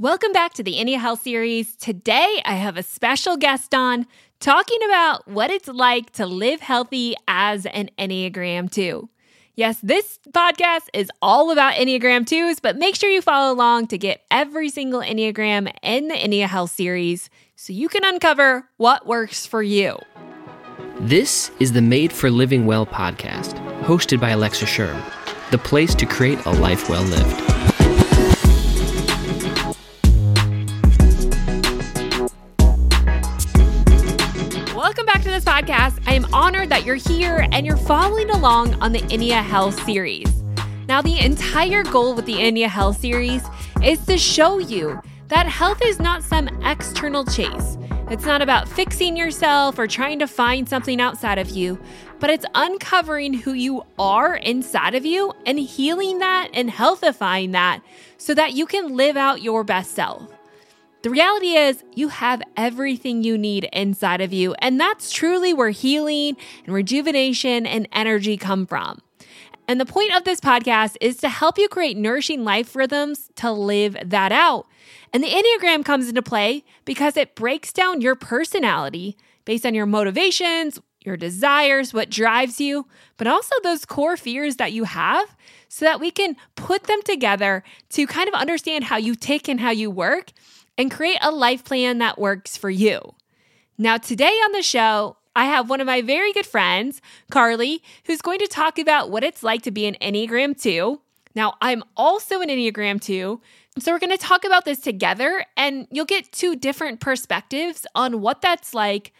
Welcome back to the Ennea Health series. Today, I have a special guest on talking about what it's like to live healthy as an Enneagram 2. Yes, this podcast is all about Enneagram 2s, but make sure you follow along to get every single Enneagram in the Ennea Health series so you can uncover what works for you. This is the Made for Living Well podcast, hosted by Alexa Schirm, the place to create a life well lived. Podcast. I am honored that you're here and you're following along on the Ennea Health series. Now, the entire goal with the Ennea Health series is to show you that health is not some external chase. It's not about fixing yourself or trying to find something outside of you, but it's uncovering who you are inside of you and healing that and healthifying that so that you can live out your best self. The reality is, you have everything you need inside of you, and that's truly where healing and rejuvenation and energy come from. And the point of this podcast is to help you create nourishing life rhythms to live that out. And the Enneagram comes into play because it breaks down your personality based on your motivations, your desires, what drives you, but also those core fears that you have so that we can put them together to kind of understand how you tick and how you work and create a life plan that works for you. Now, today on the show, I have one of my very good friends, Carly, who's going to talk about what it's like to be an Enneagram 2. Now, I'm also an Enneagram 2. So, we're going to talk about this together, and you'll get two different perspectives on what that's like,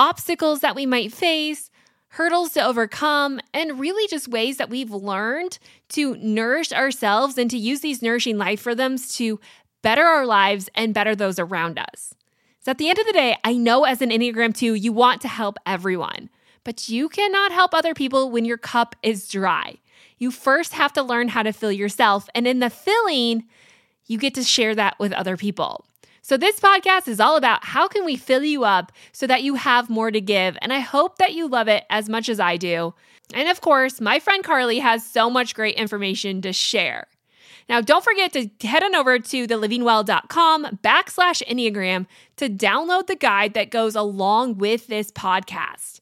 obstacles that we might face, hurdles to overcome, and really just ways that we've learned to nourish ourselves and to use these nourishing life rhythms to better our lives, and better those around us. So at the end of the day, I know as an Enneagram 2, you want to help everyone, but you cannot help other people when your cup is dry. You first have to learn how to fill yourself, and in the filling, you get to share that with other people. So this podcast is all about how can we fill you up so that you have more to give, and I hope that you love it as much as I do. And of course, my friend Carly has so much great information to share. Now, don't forget to head on over to thelivingwell.com backslash Enneagram to download the guide that goes along with this podcast.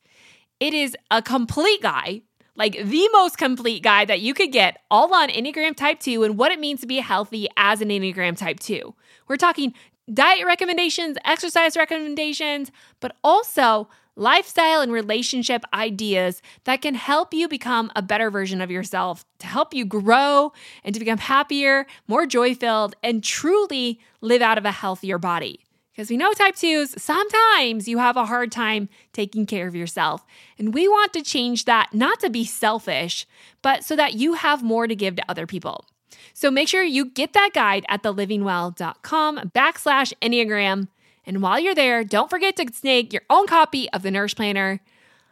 It is a complete guide, like the most complete guide that you could get, all on Enneagram Type 2 and what it means to be healthy as an Enneagram Type 2. We're talking diet recommendations, exercise recommendations, but also lifestyle and relationship ideas that can help you become a better version of yourself, to help you grow and to become happier, more joy filled, and truly live out of a healthier body. Because we know type 2s, sometimes you have a hard time taking care of yourself. And we want to change that, not to be selfish, but so that you have more to give to other people. So make sure you get that guide at thelivingwell.com backslash Enneagram and while you're there, don't forget to snag your own copy of the Nourish Planner.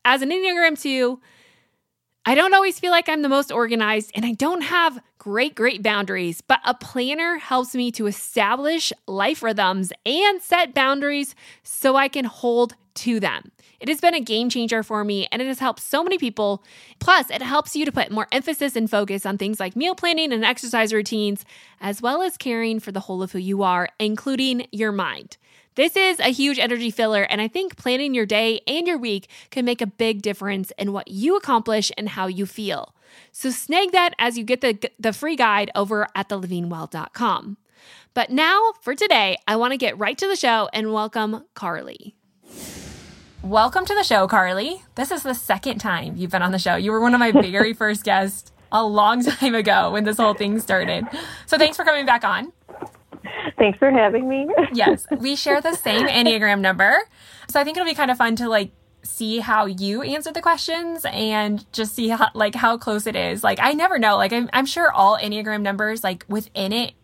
As an Enneagram 2, I don't always feel like I'm the most organized and I don't have great, great boundaries, but a planner helps me to establish life rhythms and set boundaries so I can hold to them. It has been a game changer for me and it has helped so many people. Plus, it helps you to put more emphasis and focus on things like meal planning and exercise routines, as well as caring for the whole of who you are, including your mind. This is a huge energy filler, and I think planning your day and your week can make a big difference in what you accomplish and how you feel. So snag that as you get the, the free guide over at thelivingwell.com. But now for today, I want to get right to the show and welcome Carly. Welcome to the show, Carly. This is the second time you've been on the show. You were one of my very first guests a long time ago when this whole thing started. So thanks for coming back on. Thanks for having me. yes, we share the same Enneagram number. So I think it'll be kind of fun to like see how you answer the questions and just see how like how close it is. Like I never know. Like I'm, I'm sure all Enneagram numbers like within it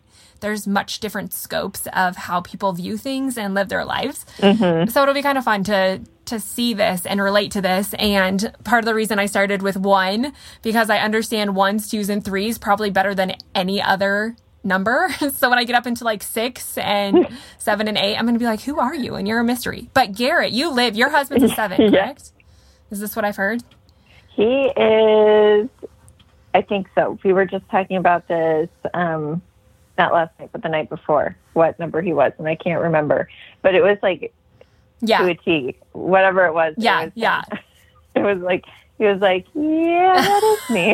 there's much different scopes of how people view things and live their lives. Mm-hmm. So it'll be kind of fun to to see this and relate to this. And part of the reason I started with one because I understand ones, twos, and threes probably better than any other number. So when I get up into like six and seven and eight, I'm going to be like, who are you? And you're a mystery. But Garrett, you live, your husband's a seven, correct? Is this what I've heard? He is, I think so. We were just talking about this. Um, not last night, but the night before, what number he was, and I can't remember. But it was like Yeah. to a T, whatever it was. it Yeah, was yeah. It was like he was like, yeah, that is me.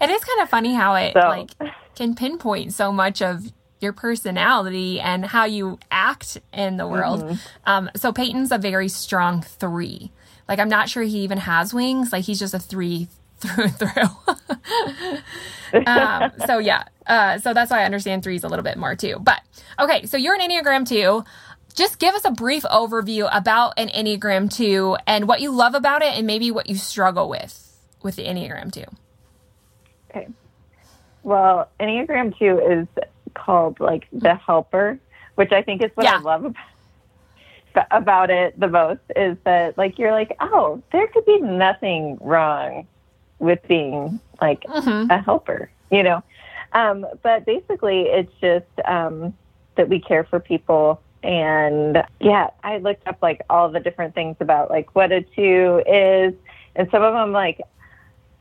It is kind of funny how it So- like can pinpoint so much of your personality and how you act in the world. Mm-hmm. Um, so Peyton's a very strong three. Like I'm not sure he even has wings. Like he's just a three through and through. um, so yeah, uh, so that's why I understand threes a little bit more too. But okay, so you're an Enneagram two. Just give us a brief overview about an Enneagram two and what you love about it, and maybe what you struggle with with the Enneagram two. Okay. Well, Enneagram 2 is called like the helper, which I think is what I love about, about it the most is that like you're like, oh, there could be nothing wrong with being like Mhm. a helper, you know? Um, but basically, it's just um, that we care for people. And yeah, I looked up like all the different things about like what a two is. And some of them, like,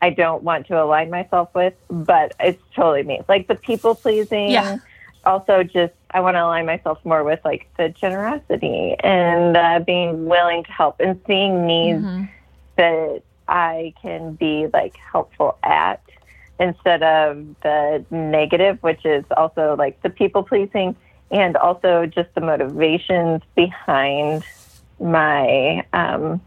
I don't want to align myself with, but it's totally me. Like the people pleasing. Yeah. Also, just I want to align myself more with like the generosity and uh, being willing to help and seeing needs Mhm. that I can be like helpful at instead of the negative, which is also like the people pleasing and also just the motivations behind my um,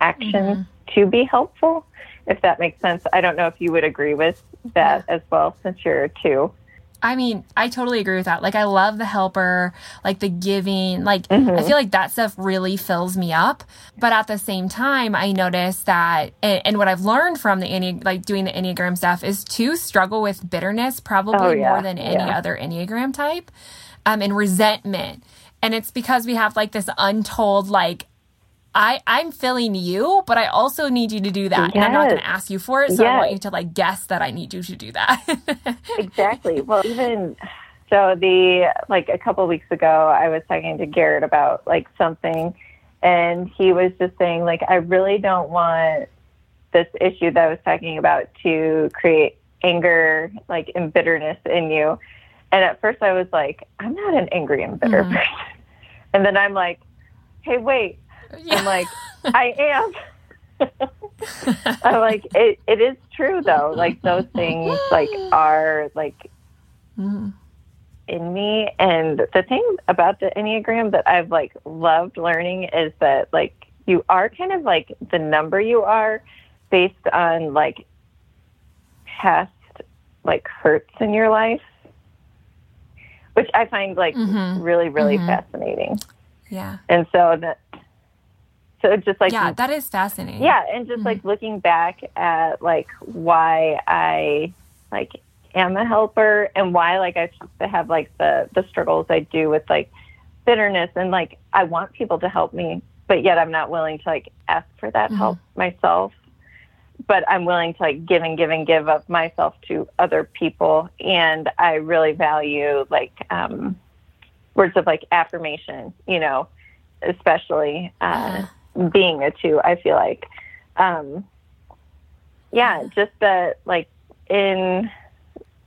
actions to be helpful, if that makes sense. I don't know if you would agree with that as well, since you're a two. I mean, I totally agree with that. Like, I love the helper, like the giving. Like, I feel like that stuff really fills me up. But at the same time, I notice that, and, and what I've learned from the Enne- like doing the Enneagram stuff is to struggle with bitterness probably Oh, yeah. more than any Yeah. other Enneagram type, um, and resentment. And it's because we have like this untold, like, I, I'm filling you, but I also need you to do that. And I'm not going to ask you for it. So I want you to like guess that I need you to do that. exactly. Well, even so, the like a couple weeks ago, I was talking to Garrett about like something, and he was just saying like, I really don't want this issue that I was talking about to create anger, like and bitterness in you. And at first, I was like, I'm not an angry and bitter Mhm. person. And then I'm like, Hey, wait. I'm like, I am. I'm like, it, it is true though. Like those things like are like Mhm. in me. And the thing about the Enneagram that I've like loved learning is that like you are kind of like the number you are based on like past like hurts in your life. Which I find like Mhm. really, really Mhm. fascinating. yeah. And so that so just like yeah, that is fascinating. yeah and just like looking back at like why i like am a helper and why like i have like the the struggles i do with like bitterness and like i want people to help me but yet i'm not willing to like ask for that help myself. But i'm willing to like give and give and give of myself to other people. And i really value like um words of like affirmation you know especially uh being a two, I feel like. Um, yeah, just that, like, in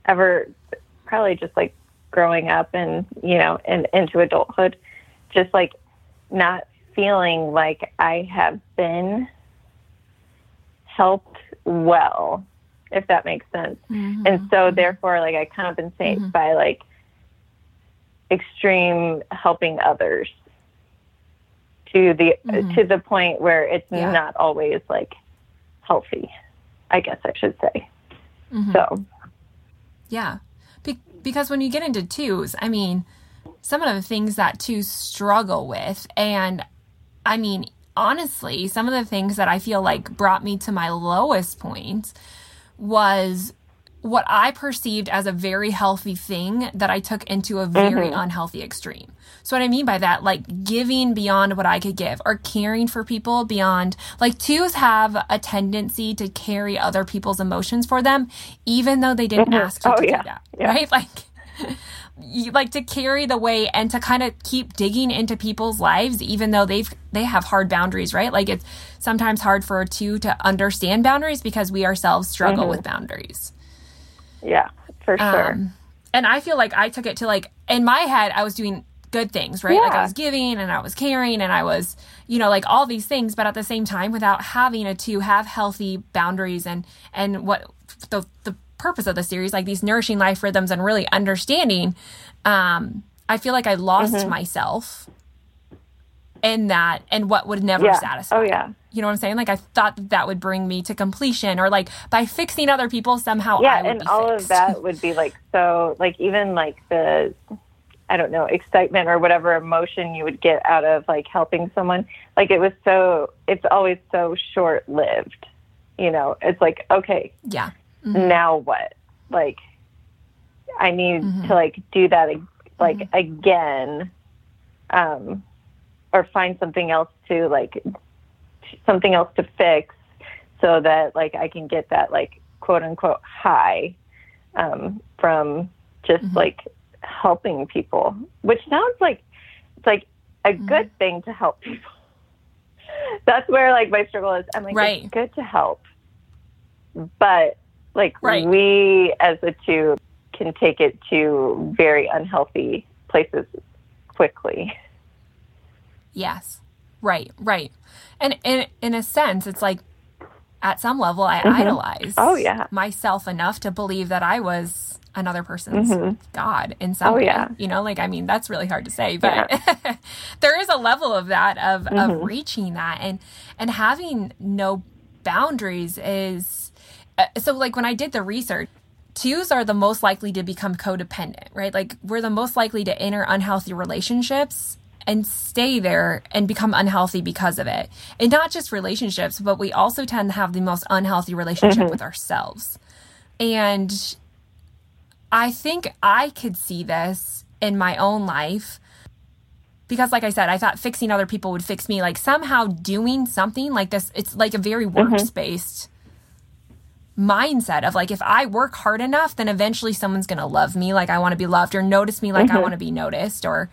ever, probably just like growing up and, you know, and into adulthood, just like not feeling like I have been helped well, if that makes sense. Mhm. And so, therefore, like, I compensate by like extreme helping others to the Mhm. to the point where it's Yeah. not always like healthy. I guess I should say. Mhm. So Yeah. Be- because when you get into twos, I mean, some of the things that twos struggle with, and I mean, honestly, some of the things that I feel like brought me to my lowest point was what I perceived as a very healthy thing that I took into a very mm-hmm. unhealthy extreme. So what I mean by that, like giving beyond what I could give or caring for people beyond like twos have a tendency to carry other people's emotions for them, even though they didn't mm-hmm. ask you Oh, to yeah. do that. Yeah. Right? Like you like to carry the weight and to kind of keep digging into people's lives even though they've they have hard boundaries right like it's sometimes hard for a two to understand boundaries because we ourselves struggle mm-hmm. with boundaries yeah, for sure. um, and I feel like I took it to like in my head I was doing good things, right? Like I was giving and I was caring and I was, you know, like all these things, but at the same time without having a to have healthy boundaries and and what the the purpose of the series, like these nourishing life rhythms and really understanding, um, I feel like I lost Mm-hmm. myself in that and what would never Yeah. Oh, satisfy. Oh yeah. You know what I'm saying? Like I thought that, that would bring me to completion or like by fixing other people somehow I yeah and all fixed. of that would be like so like even like the i don't know excitement or whatever emotion you would get out of like helping someone like it was so it's always so short lived you know it's like okay Yeah. Mm-hmm. now what like i need mm-hmm. to like do that like mm-hmm. again um or find something else to like something else to fix so that like i can get that like quote unquote high um from just like helping people which sounds like it's like a good thing to help people. That's where like my struggle is. I'm like Right. it's good to help but like Right. we as a two can take it to very unhealthy places quickly Yes. Right, right. And in in a sense, it's like at some level I Mhm. idolize Oh, yeah. myself enough to believe that I was another person's God in some Oh, way. yeah. You know, like I mean that's really hard to say, but there is a level of that of Mm-hmm. of reaching that and and having no boundaries is uh, so like when I did the research twos are the most likely to become codependent, right? Like we're the most likely to enter unhealthy relationships and stay there and become unhealthy because of it. And not just relationships, but we also tend to have the most unhealthy relationship mm-hmm. with ourselves. And I think I could see this in my own life because like I said, I thought fixing other people would fix me. Like somehow doing something like this, it's like a very mm-hmm. works-based mindset of like if I work hard enough, then eventually someone's gonna love me like I want to be loved, or notice me like I mm-hmm. want to be noticed, or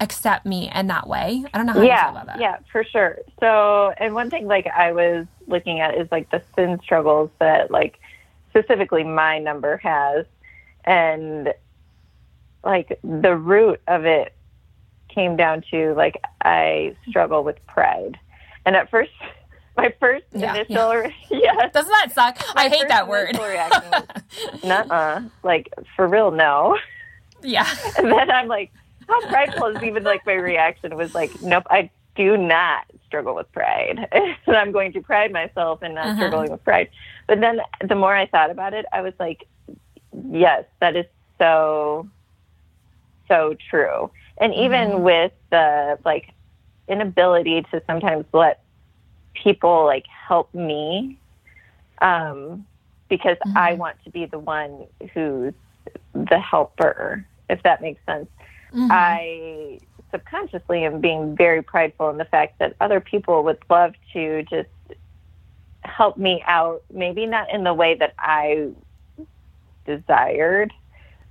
accept me in that way. I don't know how you feel yeah about that. yeah for sure so and one thing like i was looking at is like the sin struggles that like specifically my number has and like the root of it came down to like i struggle with pride and at first my first Yeah, initial yes Doesn't that suck? I hate that word. reaction was, nuh-uh like for real no yeah. and then I'm like, how prideful is even like my reaction was like, nope, I do not struggle with pride. and I'm going to pride myself in not Uh-huh. struggling with pride. But then the more I thought about it, I was like, yes, that is so, so true. And even with the like inability to sometimes let people like help me, um, because I want to be the one who's the helper, if that makes sense. Mhm. I subconsciously am being very prideful in the fact that other people would love to just help me out, maybe not in the way that I desired,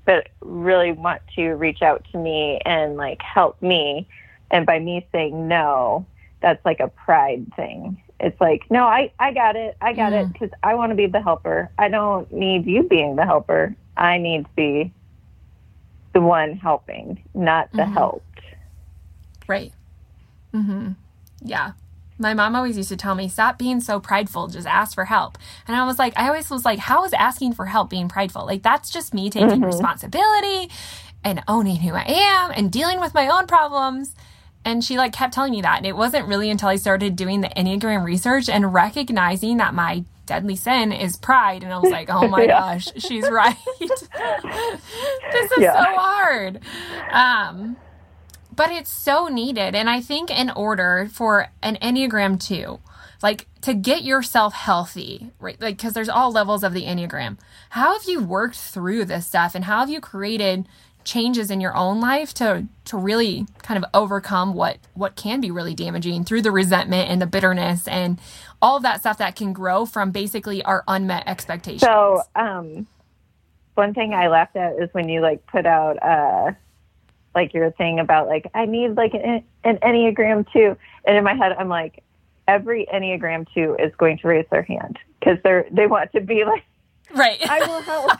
but really want to reach out to me and like help me. And by me saying no, that's like a pride thing. It's like, no, I, I got it. I got it because I want to be the helper. I don't need you being the helper. I need to be the one helping, not the helped. Right. Mm-hmm. Yeah. My mom always used to tell me, stop being so prideful, just ask for help. And I was like, I always was like, how is asking for help being prideful? Like, that's just me taking responsibility and owning who I am and dealing with my own problems. And she like kept telling me that. And it wasn't really until I started doing the Enneagram research and recognizing that my deadly sin is pride. And I was like, oh my Yeah. gosh, she's right. this is Yeah. so hard. Um, but it's so needed. And I think in order for an Enneagram 2, like to get yourself healthy, right? Like, because there's all levels of the Enneagram. How have you worked through this stuff and how have you created changes in your own life to to really kind of overcome what what can be really damaging through the resentment and the bitterness and all of that stuff that can grow from basically our unmet expectations. So, um, one thing I laughed at is when you like put out, uh, like your thing about like, I need like an, an Enneagram two. And in my head, I'm like, every Enneagram two is going to raise their hand because they're, they want to be like, right. I will help.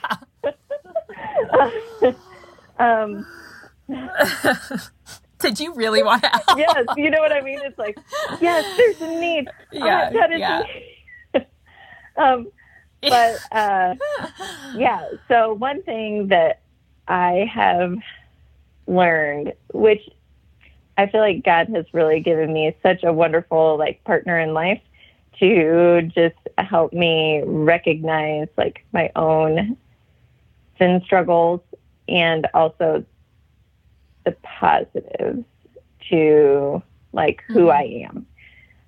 um, Did you really want to help? yes, you know what I mean? It's like, yes, there's a need. Yeah, oh, that is yeah. need. um, but uh, yeah, so one thing that I have learned, which I feel like God has really given me such a wonderful like partner in life to just help me recognize like my own sin struggles and also the positives to like who I am.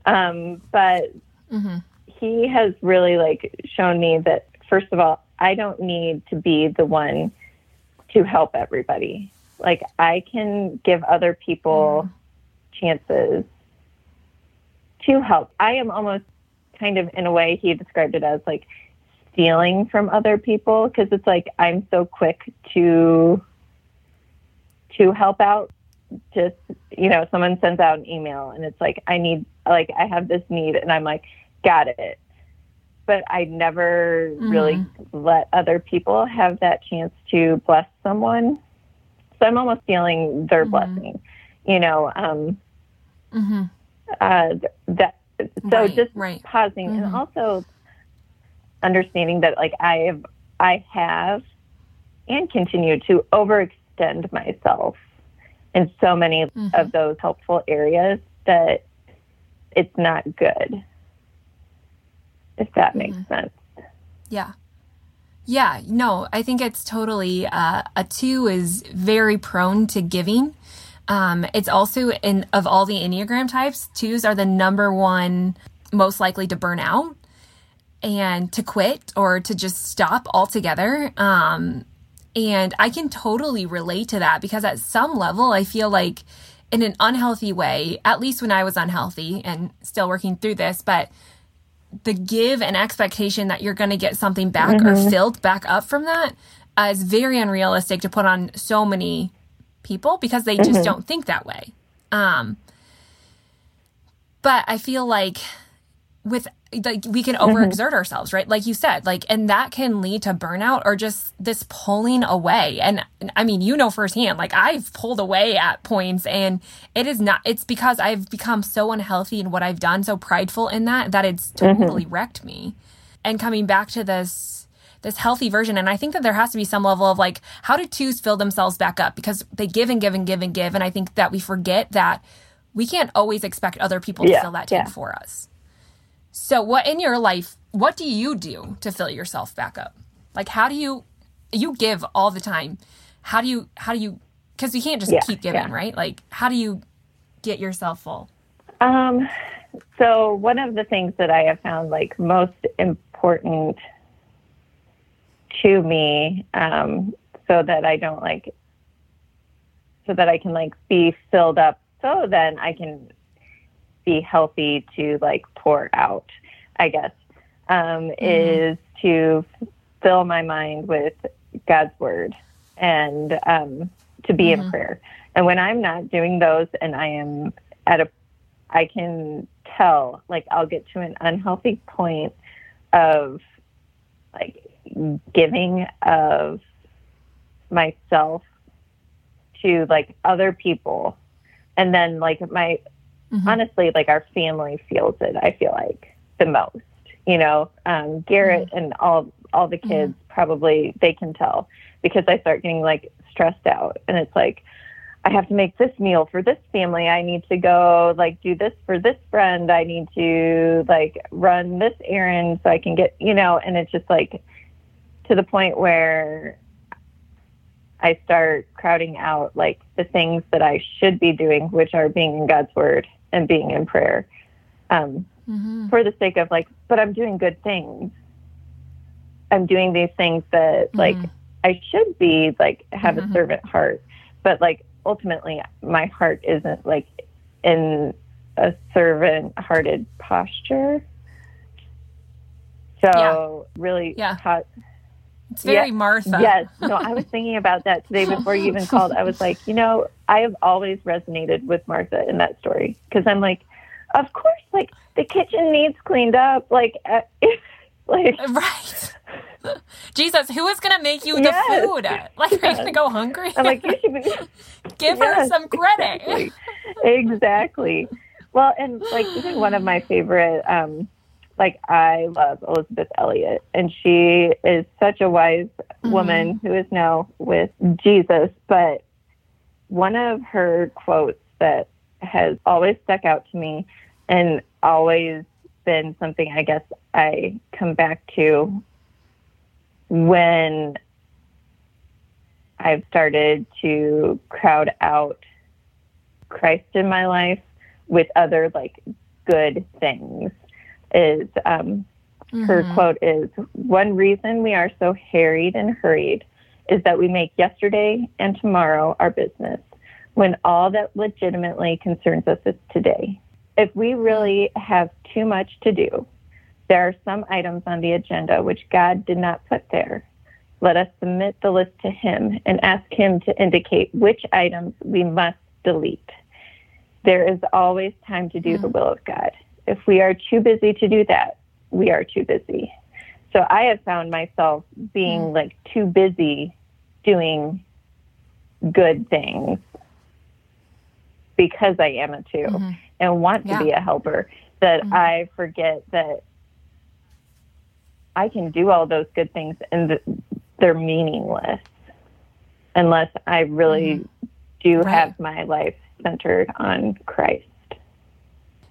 Um, but Mhm. he has really like shown me that first of all, I don't need to be the one to help everybody. Like I can give other people chances to help. I am almost kind of in a way he described it as like stealing from other people because it's like I'm so quick to to help out just you know someone sends out an email and it's like I need like I have this need and I'm like got it but I never really let other people have that chance to bless someone so I'm almost stealing their blessing you know um Mm-hmm. uh that so Right, just right. pausing and Mhm. also understanding that like I have I have and continue to overextend myself in so many Mhm. of those helpful areas that it's not good. If that makes Mm-hmm. sense. Yeah. Yeah, no, I think it's totally uh, a two is very prone to giving. Um, it's also in of all the Enneagram types, twos are the number one most likely to burn out and to quit or to just stop altogether. Um, and I can totally relate to that because at some level, I feel like in an unhealthy way, at least when I was unhealthy and still working through this, but the give and expectation that you're going to get something back or filled back up from that uh, is very unrealistic to put on so many people because they just don't think that way. Um, but I feel like with like we can mm-hmm. overexert ourselves, right? Like you said, like and that can lead to burnout or just this pulling away. And I mean, you know firsthand, like I've pulled away at points and it is not it's because I've become so unhealthy in what I've done, so prideful in that that it's mm-hmm. totally wrecked me. And coming back to this this healthy version and I think that there has to be some level of like how do twos fill themselves back up because they give and give and give and give and I think that we forget that we can't always expect other people to fill that yeah. tank for us. So, what in your life, what do you do to fill yourself back up? Like, how do you, you give all the time. How do you, how do you, because you can't just Yeah, keep giving, yeah. right? Like, how do you get yourself full? Um, so one of the things that I have found like most important to me, um, so that I don't like, so that I can like be filled up, so then I can be healthy to like pour out, I guess, um, is to fill my mind with God's word and um, to be in prayer. And when I'm not doing those and I am at a, I can tell, like, I'll get to an unhealthy point of like giving of myself to like other people. And then, like, my, Mm-hmm. honestly, like, our family feels it, I feel like, the most. You know, um, Garrett mm-hmm. and all all the kids mm-hmm. probably they can tell because I start getting like stressed out, and it's like I have to make this meal for this family. I need to go like do this for this friend. I need to like run this errand so I can get you know, and it's just like to the point where I start crowding out like the things that I should be doing, which are being in God's word and being in prayer. Um, mm-hmm. for the sake of like, but I'm doing good things. I'm doing these things that mm-hmm. like I should be like have a mm-hmm. servant heart, but like ultimately my heart isn't like in a servant hearted posture. So really Yeah. taught It's very Yeah. Martha. Yes. No, I was thinking about that today before you even called. I was like, you know, I have always resonated with Martha in that story because I'm like, of course, like the kitchen needs cleaned up. Like, uh, like, Right. Jesus, who is going to make you the Yes. food? Like, are you going to go hungry? I'm like, you should be. Give her some credit. exactly. exactly. Well, and like even one of my favorite, um, like I love Elisabeth Elliot, and she is such a wise mm-hmm. woman who is now with Jesus. But one of her quotes that has always stuck out to me, and always been something I guess I come back to when I've started to crowd out Christ in my life with other like good things is um, her quote is one reason we are so harried and hurried is that we make yesterday and tomorrow our business when all that legitimately concerns us is today. If we really have too much to do, there are some items on the agenda which God did not put there. Let us submit the list to Him and ask Him to indicate which items we must delete. There is always time to do the will of God. If we are too busy to do that, we are too busy. So I have found myself being mm. like too busy doing good things because I am a 2 mm-hmm. and want to Yeah. be a helper that mm-hmm. I forget that I can do all those good things and th- they're meaningless unless I really mm-hmm. do Right. have my life centered on Christ.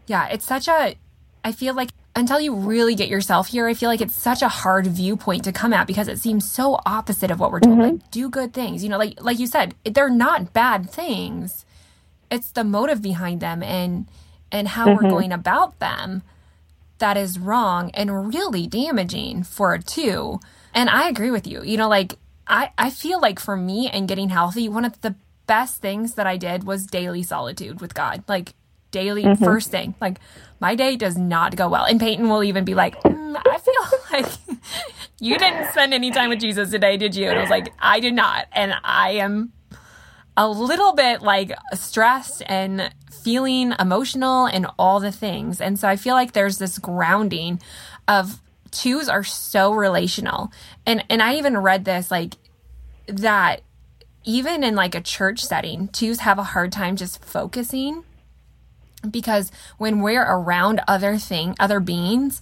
Yeah, it's such a. I feel like until you really get yourself here, I feel like it's such a hard viewpoint to come at because it seems so opposite of what we're told. Mm-hmm. Like, do good things. You know, like like you said, they're not bad things. It's the motive behind them and and how we're mm-hmm. going about them that is wrong and really damaging for a two. And I agree with you. You know, like I, I feel like for me and getting healthy, one of the best things that I did was daily solitude with God. Like daily first thing. Like my day does not go well. And Peyton will even be like, "Mm, I feel like you didn't spend any time with Jesus today, did you? And I was like, I did not. And I am a little bit like stressed and feeling emotional and all the things. And so I feel like there's this grounding of twos are so relational. And and I even read this like that even in like a church setting, twos have a hard time just focusing because when we're around other thing other beings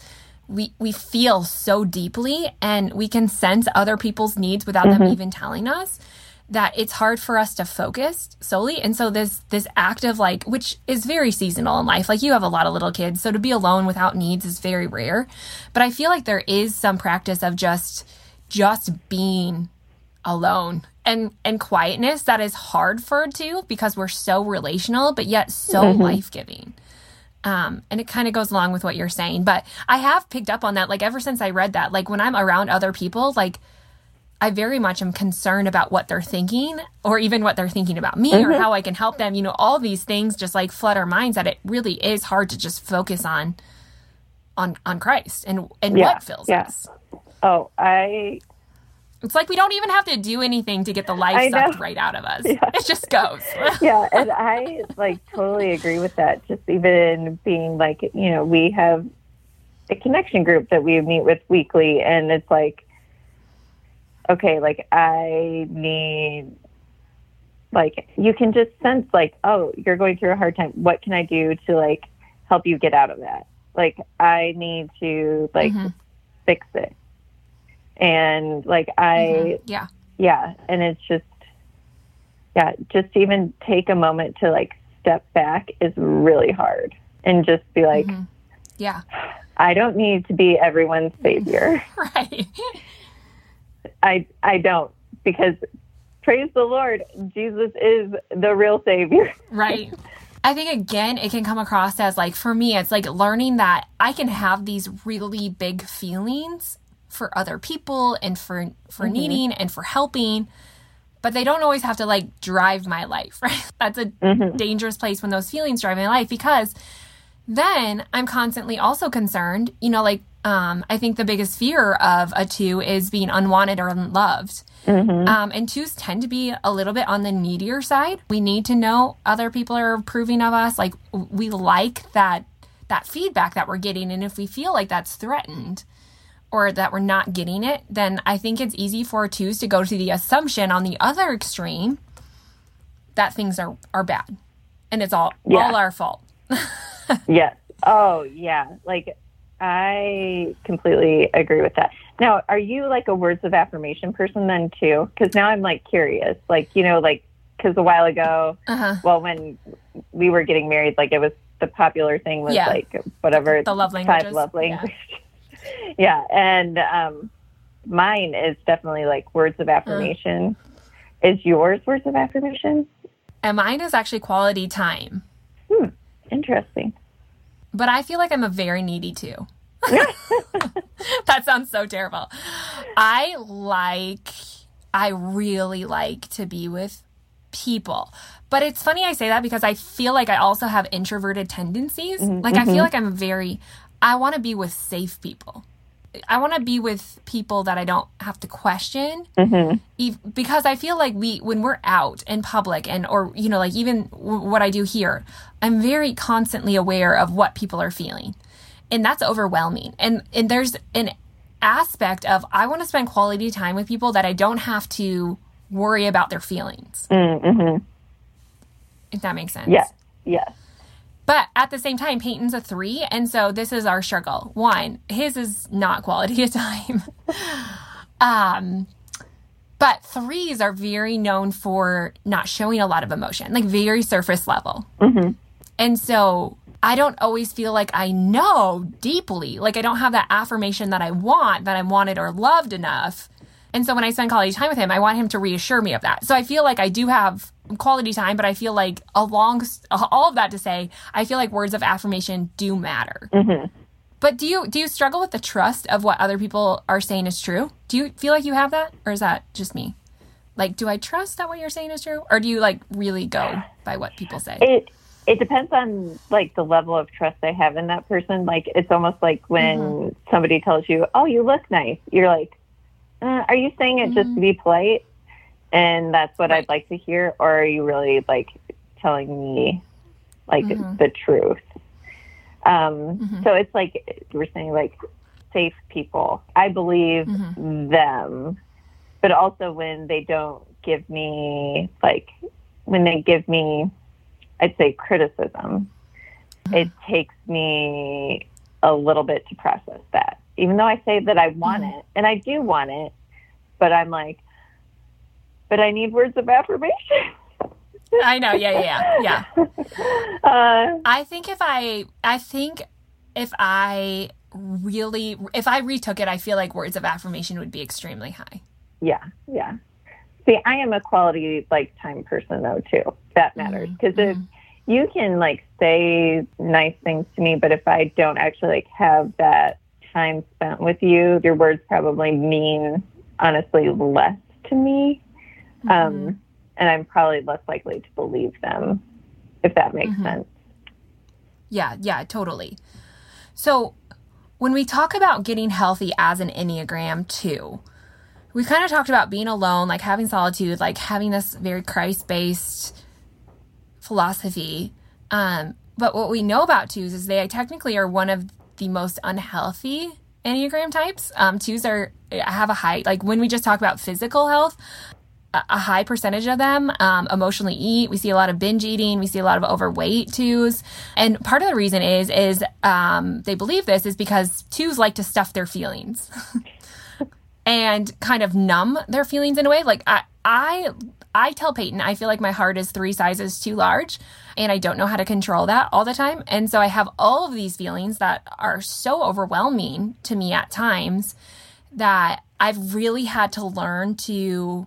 we we feel so deeply and we can sense other people's needs without them mm-hmm. even telling us that it's hard for us to focus solely. And so this this act of like which is very seasonal in life like you have a lot of little kids so to be alone without needs is very rare. But i feel like there is some practice of just just being alone and and quietness that is hard for two because we're so relational but yet so life-giving. Um and it kind of goes along with what you're saying but i have picked up on that like ever since i read that. Like when i'm around other people like i very much am concerned about what they're thinking or even what they're thinking about me or how i can help them. You know all these things just like flood our minds that it really is hard to just focus on on on christ and and Yeah, what fills yeah. us. Oh, I It's like we don't even have to do anything to get the life sucked right out of us. It just goes. yeah, and I like totally agree with that. Just even being like, you know, we have a connection group that we meet with weekly, and it's like, okay, like I need, like, you can just sense, like, oh, you're going through a hard time. What can I do to like help you get out of that? Like, I need to like mm-hmm. fix it, and like I mm-hmm. yeah. yeah and it's just yeah just even take a moment to like step back is really hard and just be like mm-hmm. Yeah. i don't need to be everyone's savior Right. i i don't because praise the lord jesus is the real savior Right. I think again, it can come across as like, for me, it's like learning that I can have these really big feelings for other people and for, for needing and for helping, but they don't always have to like drive my life, right? That's a dangerous place when those feelings drive my life because then I'm constantly also concerned, you know, like, um, I think the biggest fear of a two is being unwanted or unloved. Um, and twos tend to be a little bit on the needier side. We need to know other people are approving of us. Like we like that that feedback that we're getting, and if we feel like that's threatened, or that we're not getting it, then I think it's easy for twos to go to the assumption on the other extreme that things are, are bad and it's all Yeah. all our fault. Yes. Oh, yeah. Like, I completely agree with that. Now, are you like a words of affirmation person then too? Because now I'm like curious. Like, you know, like, because a while ago, Uh-huh. well, when we were getting married, like, it was the popular thing was Yeah. like whatever The love five languages. love Yeah. Yeah. And um, mine is definitely like words Uh. of affirmation. Is yours words of affirmation? And mine is actually quality time. Hmm, Interesting. But I feel like I'm a very needy too. that sounds so terrible. I like, I really like to be with people. But it's funny I say that because I feel like I also have introverted tendencies. Like, I feel like I'm very, I want to be with safe people. I want to be with people that I don't have to question Ev- because I feel like we when we're out in public and or you know like even w- what I do here I'm very constantly aware of what people are feeling and that's overwhelming and and there's an aspect of I want to spend quality time with people that I don't have to worry about their feelings Mm-hmm. if that makes sense Yes. Yes. But at the same time, Peyton's a three, and so this is our struggle. One, his is not quality of time. um, but threes are very known for not showing a lot of emotion, like very surface level. And so I don't always feel like I know deeply, like I don't have that affirmation that I want, that I'm wanted or loved enough. And so when I spend quality time with him, I want him to reassure me of that. So I feel like I do have quality time, but I feel like along all of that to say, I feel like words of affirmation do matter. But do you do you struggle with the trust of what other people are saying is true? Do you feel like you have that, or is that just me? Like, do I trust that what you're saying is true, or do you like really go by what people say? It it depends on like the level of trust I have in that person. Like it's almost like when Mm-hmm. somebody tells you, "Oh, you look nice," you're like, uh, "Are you saying it just to be polite?" And that's what I'd like to hear, or are you really like telling me like Mm-hmm. the truth? Um, So it's like we're saying like safe people. I believe Mm-hmm. them, but also when they don't give me like when they give me, I'd say criticism. It takes me a little bit to process that, even though I say that I want mm-hmm. it and I do want it, but I'm like, but I need words of affirmation. I know, yeah, yeah, yeah, uh, I think if I, I think if I really, if I retook it, I feel like words of affirmation would be extremely high. Yeah, yeah. See, I am a quality like time person though too. That mm-hmm. matters because if mm-hmm. you can like say nice things to me, but if I don't actually like have that time spent with you, your words probably mean honestly less to me, um, and I'm probably less likely to believe them, if that makes sense. Yeah, yeah, totally. So when we talk about getting healthy as an Enneagram two, we kind of talked about being alone, like having solitude, like having this very Christ based philosophy. Um, but what we know about twos is they technically are one of the most unhealthy Enneagram types. Um, twos are have a high like when we just talk about physical health, a a high percentage of them um, emotionally eat. We see a lot of binge eating. We see a lot of overweight twos, and part of the reason is is um, they believe this is because twos like to stuff their feelings and kind of numb their feelings in a way. Like I, I, I tell Peyton I feel like my heart is three sizes too large, and I don't know how to control that all the time. And so I have all of these feelings that are so overwhelming to me at times that I've really had to learn to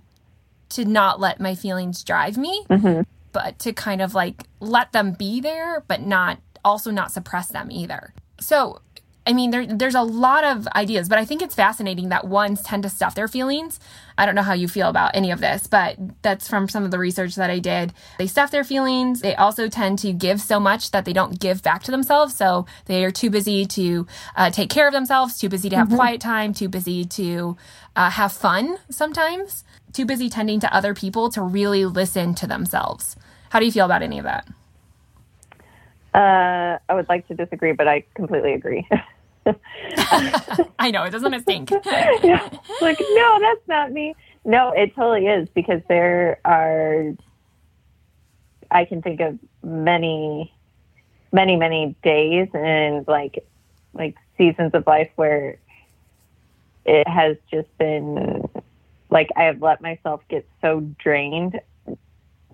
to not let my feelings drive me, mm-hmm. but to kind of like let them be there, but not also not suppress them either. So, I mean, there, there's a lot of ideas, but I think it's fascinating that ones tend to stuff their feelings. I don't know how you feel about any of this, but that's from some of the research that I did. They stuff their feelings. They also tend to give so much that they don't give back to themselves. So they are too busy to uh, take care of themselves, too busy to have quiet time, too busy to uh, have fun sometimes, too busy tending to other people to really listen to themselves. How do you feel about any of that? Uh, I would like to disagree, but I completely agree. I know it doesn't stink. yeah. Like, no, that's not me. No, it totally is because there are. I can think of many, many, many days and like, like seasons of life where it has just been like I have let myself get so drained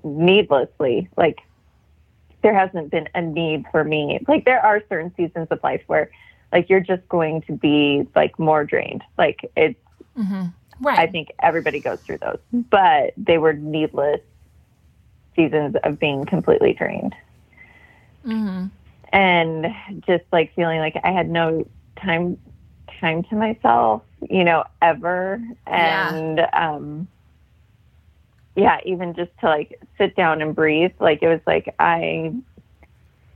needlessly. Like there hasn't been a need for me. Like there are certain seasons of life where like you're just going to be like more drained. Like it's mm-hmm. right. I think everybody goes through those, but they were needless seasons of being completely drained. Mm-hmm. And just like feeling like I had no time time to myself, you know, ever. And yeah. um yeah, even just to like sit down and breathe. Like it was like I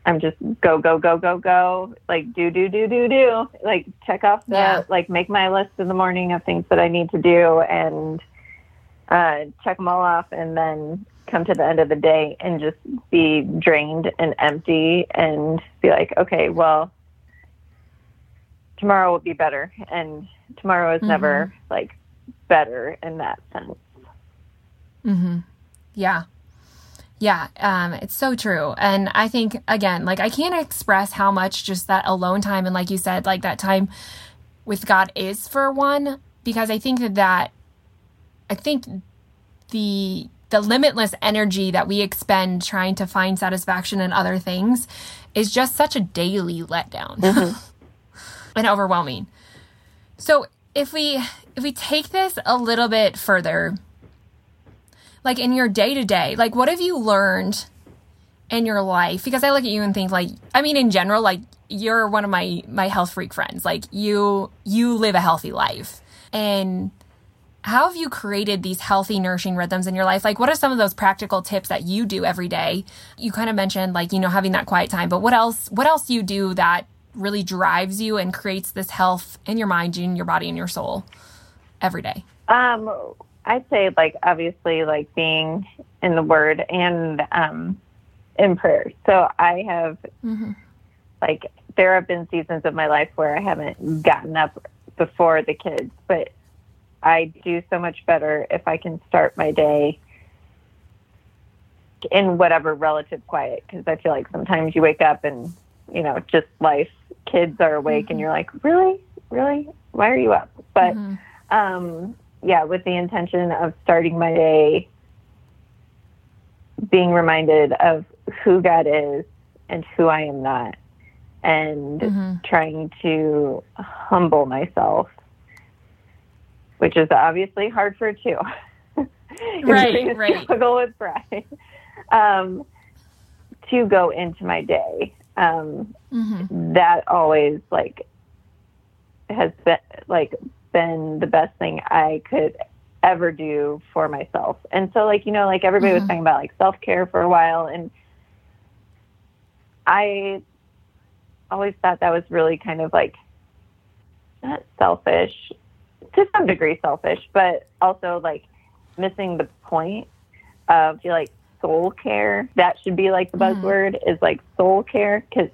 I'm just go, go, go, go, go, like do, do, do, do, do, like check off the, yeah. like make my list in the morning of things that I need to do and uh, check them all off and then come to the end of the day and just be drained and empty and be like, okay, well, tomorrow will be better. And tomorrow is mm-hmm. never like better in that sense. Mm-hmm. Yeah. Yeah, um, it's so true. And I think, again, like I can't express how much just that alone time and, like you said, like that time with God is for one, because I think that that, I think the, the limitless energy that we expend trying to find satisfaction in other things is just such a daily letdown mm-hmm. and overwhelming. So if we if we take this a little bit further like in your day to day, like what have you learned in your life? Because I look at you and think like, I mean, in general, like you're one of my my health freak friends. Like you you live a healthy life, and how have you created these healthy nourishing rhythms in your life like what are some of those practical tips that you do every day you kind of mentioned like you know having that quiet time but what else what else do you do that really drives you and creates this health in your mind in your body and your soul every day um I'd say like obviously like being in the Word and um, in prayer. So I have mm-hmm. like there have been seasons of my life where I haven't gotten up before the kids, but I do so much better if I can start my day in whatever relative quiet because I feel like sometimes you wake up and you know just life kids are awake mm-hmm. and you're like really really why are you up but mm-hmm. um yeah, with the intention of starting my day being reminded of who God is and who I am not, and mm-hmm. trying to humble myself, which is obviously hard for two. right, right. Struggle with pride. Um, to go into my day. Um, mm-hmm. That always like has been like been the best thing I could ever do for myself. And so like, you know, like everybody mm-hmm. was talking about like self-care for a while and I always thought that was really kind of like not selfish to some degree selfish, but also like missing the point of like soul care. That should be like the mm-hmm. buzzword is like soul care because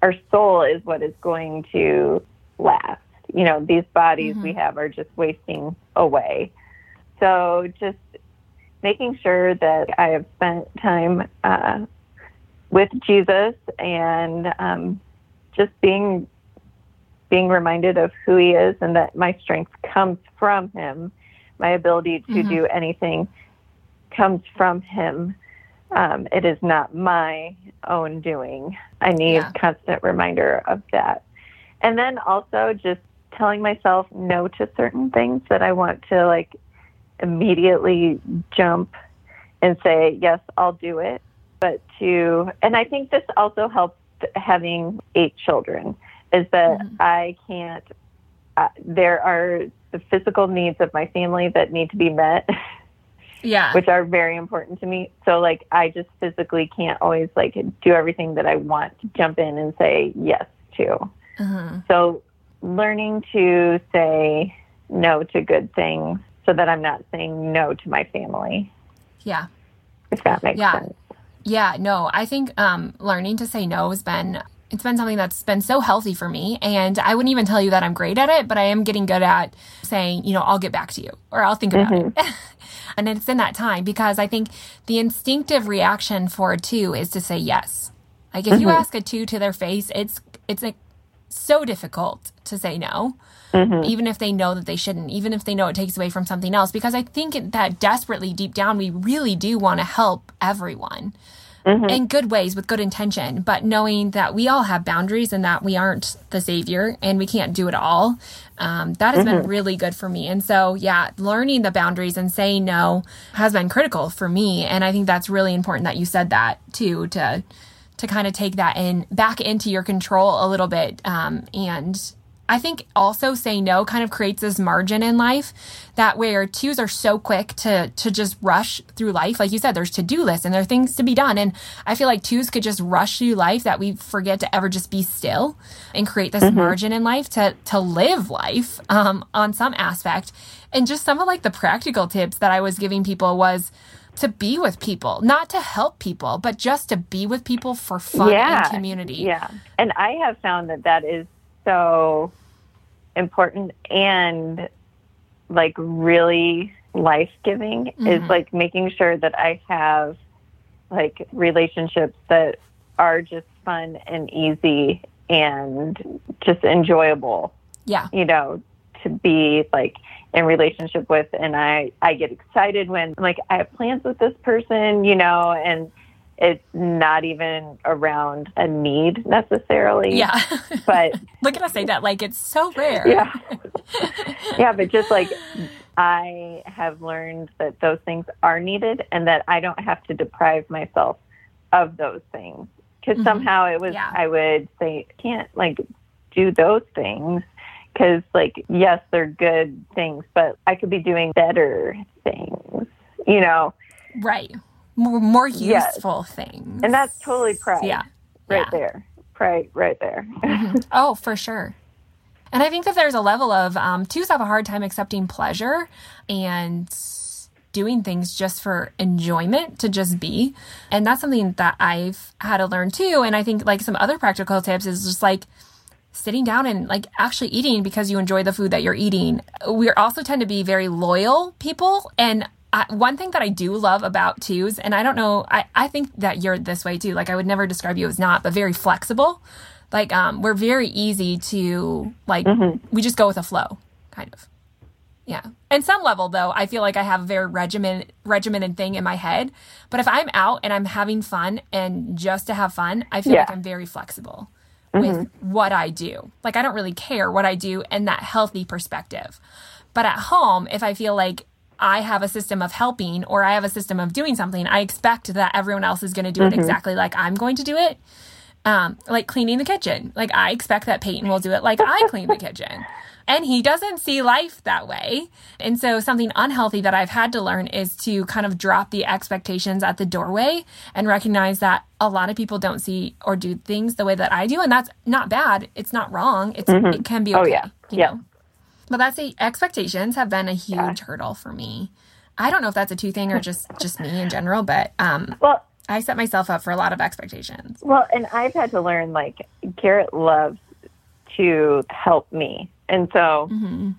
our soul is what is going to last you know, these bodies mm-hmm. we have are just wasting away. So just making sure that I have spent time uh, with Jesus and um, just being being reminded of who He is and that my strength comes from Him. My ability to mm-hmm. do anything comes from Him. Um, it is not my own doing. I need yeah. constant reminder of that. And then also just telling myself no to certain things that I want to like immediately jump and say, yes, I'll do it. But to, and I think this also helps having eight children is that mm-hmm. I can't, uh, there are the physical needs of my family that need to be met. Yeah. Which are very important to me. So like I just physically can't always like do everything that I want to jump in and say yes to. Uh-huh. So learning to say no to good things so that I'm not saying no to my family. Yeah. If that makes yeah. sense. Yeah, no, I think um, learning to say no has been it's been something that's been so healthy for me. And I wouldn't even tell you that I'm great at it, but I am getting good at saying, you know, I'll get back to you or I'll think about it. and it's in that time because I think the instinctive reaction for a two is to say yes. Like if you ask a two to their face, it's it's like so difficult to say no. Mm-hmm. Even if they know that they shouldn't, even if they know it takes away from something else, because I think that desperately deep down, we really do want to help everyone mm-hmm. in good ways with good intention, but knowing that we all have boundaries and that we aren't the savior and we can't do it all, um, that has been mm-hmm. really good for me. And so, yeah, learning the boundaries and saying no has been critical for me. And I think that's really important that you said that too, to to kind of take that in back into your control a little bit. Um, and I think also saying no kind of creates this margin in life that where twos are so quick to to just rush through life. Like you said, there's to-do lists and there are things to be done. And I feel like twos could just rush through life that we forget to ever just be still and create this margin in life to to live life um, on some aspect. And just some of like the practical tips that I was giving people was to be with people, not to help people, but just to be with people for fun and community. Yeah. And I have found that that is so important and like really life giving is mm-hmm. like making sure that I have like relationships that are just fun and easy and just enjoyable, Yeah. you know, to be like in relationship with and I I get excited when like I have plans with this person, you know, and it's not even around a need necessarily. Yeah. But Look at us say that like it's so rare. yeah. yeah, but just like I have learned that those things are needed and that I don't have to deprive myself of those things. Because mm-hmm. somehow it was, Yeah. I would say, can't like do those things. Because, like, yes, they're good things, but I could be doing better things, you know? Right. More, more Yes. useful things. And that's totally pride. Yeah. Right Yeah. there. Pride right there. Oh, for sure. And I think that there's a level of um, twos have a hard time accepting pleasure and doing things just for enjoyment to just be. And that's something that I've had to learn too. And I think like some other practical tips is just like sitting down and like actually eating because you enjoy the food that you're eating. We also tend to be very loyal people. And I, one thing that I do love about twos, and I don't know, I, I think that you're this way too. Like I would never describe you as not, but very flexible. Like um, we're very easy to like, we just go with the flow, kind of. Yeah. And some level though, I feel like I have a very regimen regimented thing in my head. But if I'm out and I'm having fun and just to have fun, I feel like I'm very flexible with what I do. Like I don't really care what I do in that healthy perspective. But at home, if I feel like I have a system of helping or I have a system of doing something, I expect that everyone else is going to do it exactly like I'm going to do it. Um, like cleaning the kitchen. Like I expect that Peyton will do it like I clean the kitchen. And he doesn't see life that way. And so something unhealthy that I've had to learn is to kind of drop the expectations at the doorway and recognize that a lot of people don't see or do things the way that I do. And that's not bad. It's not wrong. It's it can be okay. Oh, yeah. You Yeah. know? But that's the expectations have been a huge hurdle for me. I don't know if that's a two thing or just just me in general, but um Well, I set myself up for a lot of expectations. Well, and I've had to learn like Garrett loves to help me. And so mm-hmm.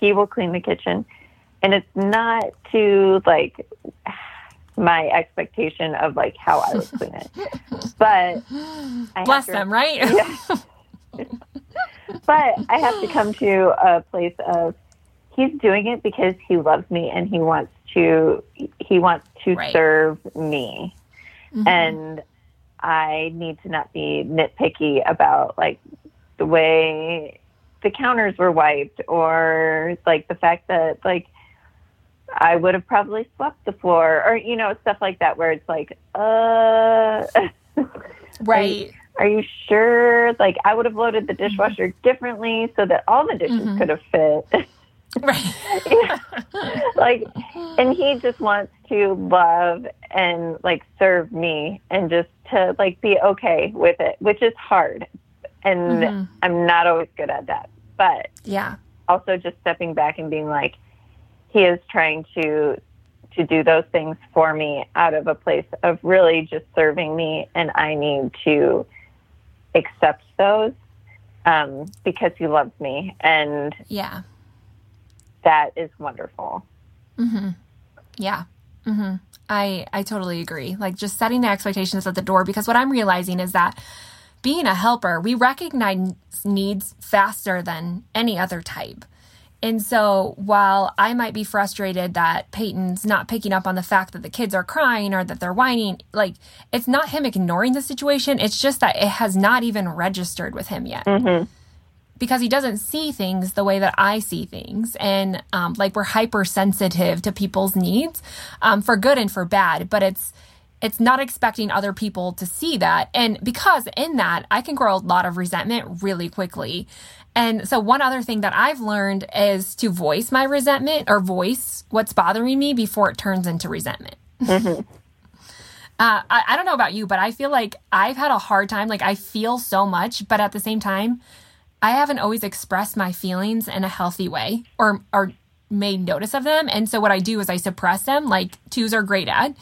he will clean the kitchen. And it's not to like my expectation of like how I would clean it. But I Bless to- them, right? but I have to come to a place of he's doing it because he loves me and he wants to he wants to Right. serve me. Mm-hmm. And I need to not be nitpicky about like the way the counters were wiped or like the fact that like I would have probably swept the floor or you know stuff like that where it's like uh right. are you sure? Like, I would have loaded the dishwasher differently so that all the dishes could have fit. Right. like, and he just wants to love and like serve me and just to like be okay with it, which is hard. And I'm not always good at that. But yeah. also just stepping back and being like, he is trying to to do those things for me out of a place of really just serving me and I need to accept those um, because he loves me, and Yeah. that is wonderful. Yeah. hmm I I totally agree. Like just setting the expectations at the door because what I'm realizing is that being a helper, we recognize needs faster than any other type. And so while I might be frustrated that Peyton's not picking up on the fact that the kids are crying or that they're whining, like it's not him ignoring the situation, it's just that it has not even registered with him yet because he doesn't see things the way that I see things. And um, like we're hypersensitive to people's needs um, for good and for bad, but it's it's not expecting other people to see that. And because in that, I can grow a lot of resentment really quickly. And so, one other thing that I've learned is to voice my resentment or voice what's bothering me before it turns into resentment. Uh, I, I don't know about you, but I feel like I've had a hard time. Like, I feel so much, but at the same time, I haven't always expressed my feelings in a healthy way or or made notice of them. And so what I do is I suppress them, like twos are great at.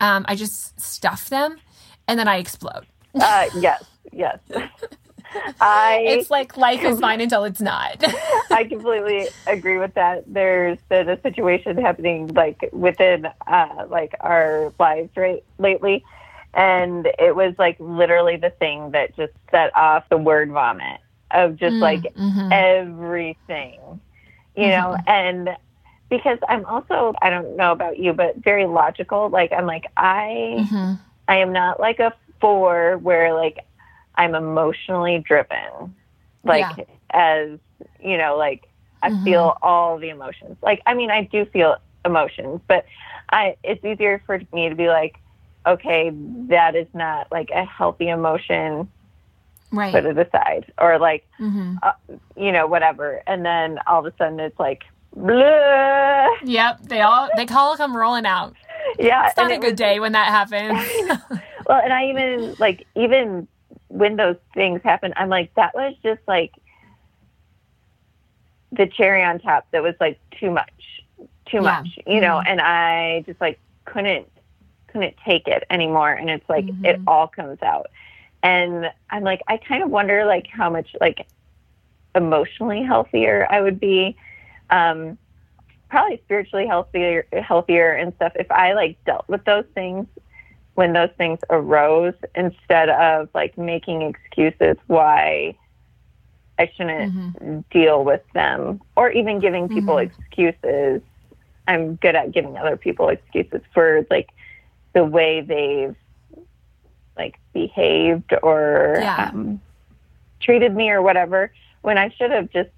Um, I just stuff them, and then I explode. Uh, yes, yes. I It's like life is fine until it's not. I completely agree with that. There's been a situation happening like within uh, like our lives right lately, and it was like literally the thing that just set off the word vomit of just like everything, you know, and because I'm also I don't know about you, but very logical. Like I'm like I I am not like a four where like I'm emotionally driven. Like Yeah. as you know, like I feel all the emotions. Like I mean I do feel emotions, but I it's easier for me to be like, okay, that is not like a healthy emotion, right. put it aside. Or like hmm uh, you know, whatever. And then all of a sudden it's like blah. Yep. They all they all come rolling out. Yeah. It's not a good was- day when that happens. Well, and I even like even when those things happen, I'm like that was just like the cherry on top that was like too much, too Yeah. much, you know. Mm-hmm. And I just like couldn't couldn't take it anymore, and it's like it mm-hmm. all comes out, and I'm like I kind of wonder like how much like emotionally healthier I would be. Um, probably spiritually healthier healthier and stuff if I like dealt with those things when those things arose instead of like making excuses why I shouldn't deal with them or even giving people excuses. I'm good at giving other people excuses for like the way they've like behaved or Yeah. um, treated me or whatever when I should have just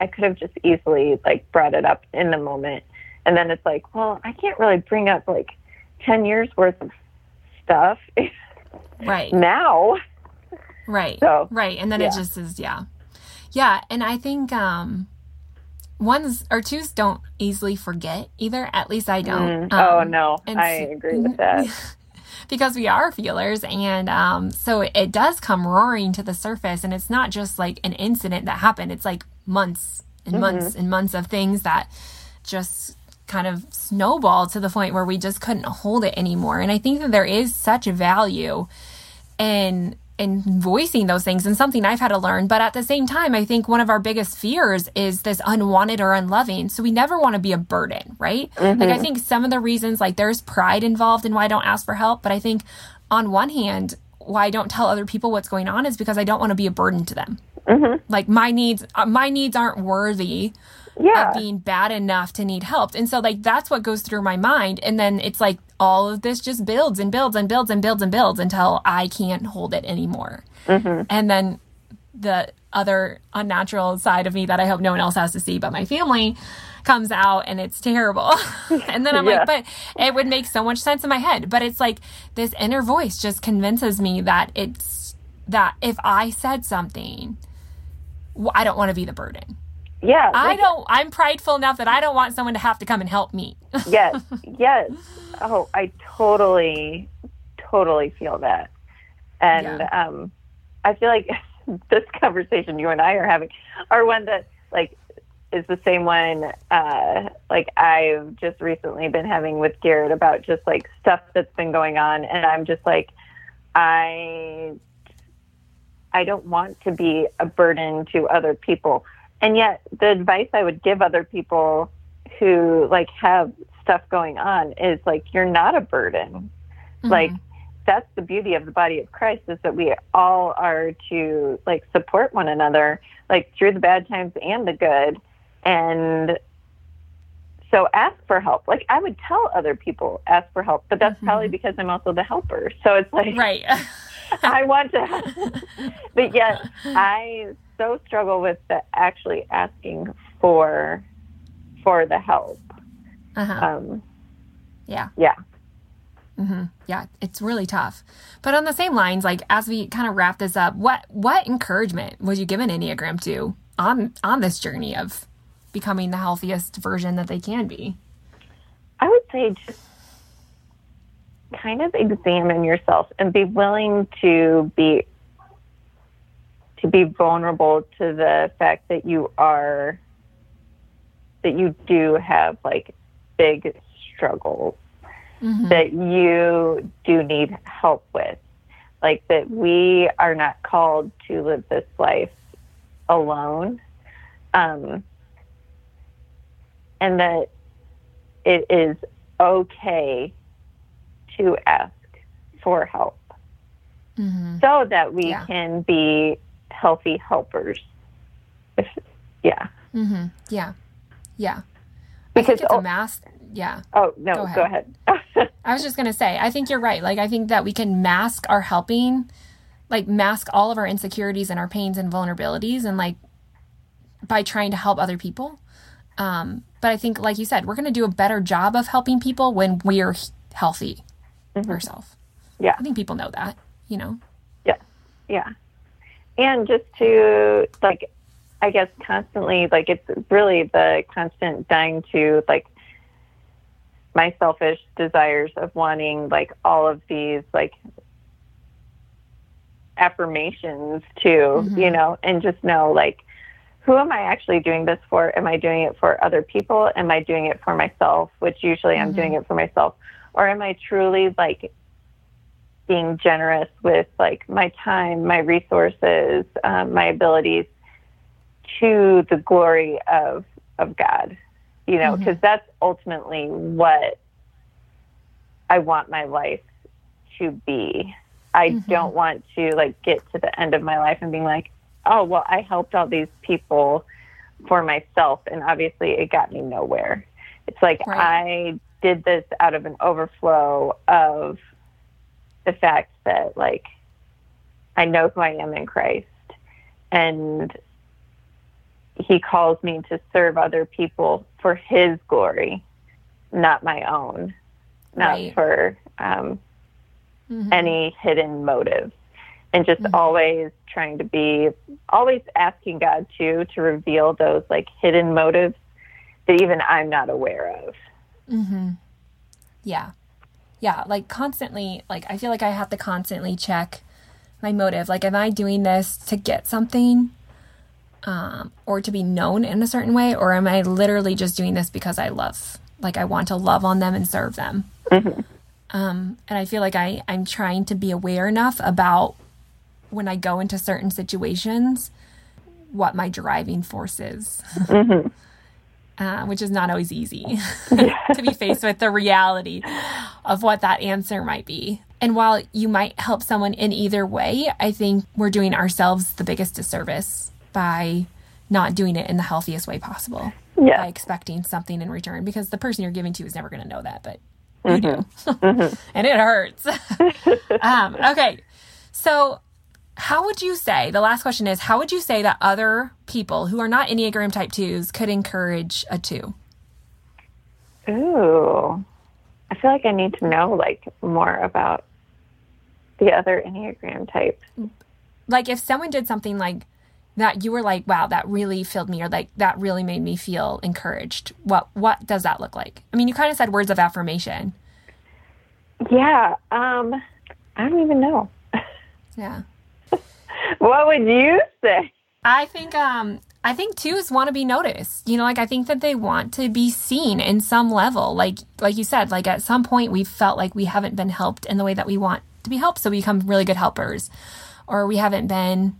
I could have just easily like brought it up in the moment. And then it's like, well, I can't really bring up like 10 years worth of stuff right. now. Right. So, right. And then yeah. it just is, yeah. Yeah. And I think um ones or twos don't easily forget either. At least I don't. Mm, oh, Um, no. and I agree with that. because we are feelers and um, so it does come roaring to the surface and it's not just like an incident that happened it's like months and mm-hmm. months and months of things that just kind of snowball to the point where we just couldn't hold it anymore and i think that there is such value in in voicing those things and something I've had to learn. But at the same time, I think one of our biggest fears is this unwanted or unloving. So we never want to be a burden, right? Like I mm-hmm. think some of the reasons, like there's pride involved in why I don't ask for help. But I think on one hand, why I don't tell other people what's going on is because I don't want to be a burden to them. Like my needs, uh, my needs aren't worthy Yeah. of being bad enough to need help. And so like that's what goes through my mind. And then it's like all of this just builds and builds and builds and builds and builds until I can't hold it anymore. And then the other unnatural side of me that I hope no one else has to see but my family comes out and it's terrible. and then I'm Yeah. like, but it would make so much sense in my head. But it's like this inner voice just convinces me that it's that if I said something, I don't want to be the burden. yeah. I don't. I'm prideful enough that I don't want someone to have to come and help me. yes. Yes. Oh, I totally, totally feel that. And um, I feel like this conversation you and I are having are one that like is the same one uh, like I've just recently been having with Garrett about just like stuff that's been going on, and I'm just like I I don't want to be a burden to other people. And yet, the advice I would give other people who like have stuff going on is like, you're not a burden. Mm-hmm. Like, that's the beauty of the body of Christ is that we all are to like support one another, like through the bad times and the good. And so ask for help. Like I would tell other people ask for help, but that's probably because I'm also the helper. So it's like Right. I want to, but yet I so struggle with the actually asking for for the help. uh-huh. Um, yeah. yeah. Mm-hmm. Yeah, it's really tough. But on the same lines, like as we kind of wrap this up, what what encouragement would you give an Enneagram two on on this journey of becoming the healthiest version that they can be? I would say just kind of examine yourself and be willing to be to be vulnerable to the fact that you are that you do have like big struggles that you do need help with. Like that we are not called to live this life alone. Um, and that it is okay to ask for help so that we Yeah. can be healthy helpers. If, yeah. Yeah. Yeah. Because, it's oh, a mask. Yeah. oh, no, Go go ahead. I was just going to say, I think you're right. Like, I think that we can mask our helping, like, mask all of our insecurities and our pains and vulnerabilities, and like, by trying to help other people. Um, but I think, like you said, we're going to do a better job of helping people when we're healthy Mm-hmm. ourselves. yeah. I think people know that, you know? Yeah. Yeah. And just to like I guess constantly like it's really the constant dying to like my selfish desires of wanting like all of these like affirmations too, you mm-hmm. know, and just know like who am I actually doing this for? Am I doing it for other people? Am I doing it for myself? Which usually I'm doing mm-hmm. it for myself. Or am I truly like being generous with like my time, my resources, um, my abilities to the glory of of God. You know, because that's ultimately what I want my life to be. I don't want to like get to the end of my life and being like, oh well, I helped all these people for myself, and obviously it got me nowhere. It's like Right. I did this out of an overflow of the fact that like I know who I am in Christ and he calls me to serve other people for his glory, not my own, not Right. for um, any hidden motive. And just always trying to be, always asking God too to reveal those like hidden motives that even I'm not aware of. Yeah. Yeah. Like constantly, like I feel like I have to constantly check my motive. Like, am I doing this to get something um, or to be known in a certain way? Or am I literally just doing this because I love, like, I want to love on them and serve them? Hmm. Um, and I feel like I, I'm trying to be aware enough about when I go into certain situations, what my driving force is. Uh, which is not always easy to be faced with the reality of what that answer might be. And while you might help someone in either way, I think we're doing ourselves the biggest disservice by not doing it in the healthiest way possible. Yeah. By expecting something in return because the person you're giving to is never going to know that, but you do. and it hurts. um, okay. So, how would you say the last question is how would you say that other people who are not Enneagram type 2s could encourage a 2? Ooh. I feel like I need to know like more about the other Enneagram types. Like if someone did something like that you were like, wow, that really filled me or like that really made me feel encouraged. What what does that look like? I mean, you kind of said words of affirmation. Yeah. Um I don't even know. Yeah. What would you say? I think um I think twos want to be noticed. You know, like I think that they want to be seen in some level. Like like you said, like at some point we felt like we haven't been helped in the way that we want to be helped, so we become really good helpers. Or we haven't been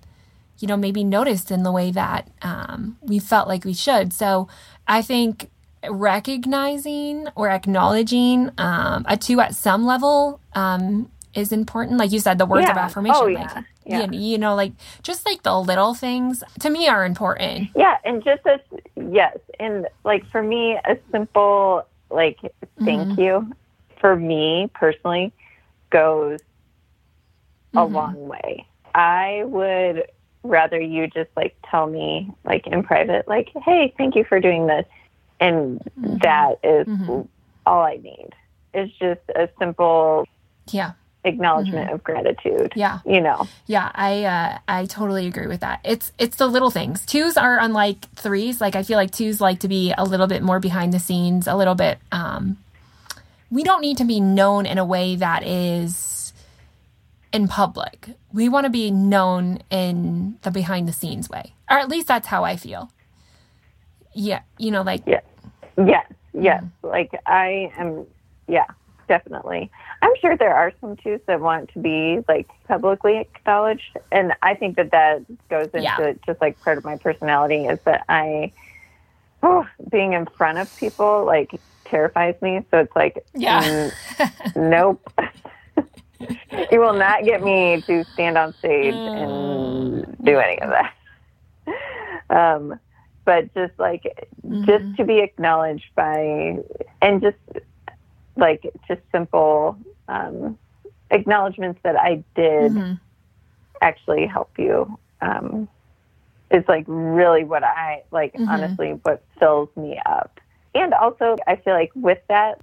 you know, maybe noticed in the way that um, we felt like we should. So I think recognizing or acknowledging um, a two at some level um, is important. Like you said, the words Yeah. of affirmation. Oh, like, yeah. You, you know, like just like the little things to me are important. Yeah, and just as yes, and like for me, a simple like thank Mm-hmm. you for me personally goes a Mm-hmm. long way. I would rather you just like tell me like in private, like, hey, thank you for doing this, and Mm-hmm. that is all I need. It's just a simple Yeah. Acknowledgement of gratitude. Mm-hmm. Yeah. you know. Yeah, I uh, I totally agree with that. It's it's the little things. Twos are unlike threes. Like I feel like twos like to be a little bit more behind the scenes, a little bit. Um, we don't need to be known in a way that is in public. We want to be known in the behind the scenes way, or at least that's how I feel. Yeah, you know, like Yes. Yes. Yes. Mm-hmm. Like I am yeah, definitely. I'm sure there are some twos that want to be like publicly acknowledged and I think that that goes into Yeah. just like part of my personality is that I oh, being in front of people like terrifies me. So it's like Yeah. mm, nope. you will not get me to stand on stage and do any of that. Um, but just like just to be acknowledged by and just like just simple um, acknowledgments that I did Mhm. actually help you um, is like really what I like Mhm. honestly what fills me up. And also I feel like with that,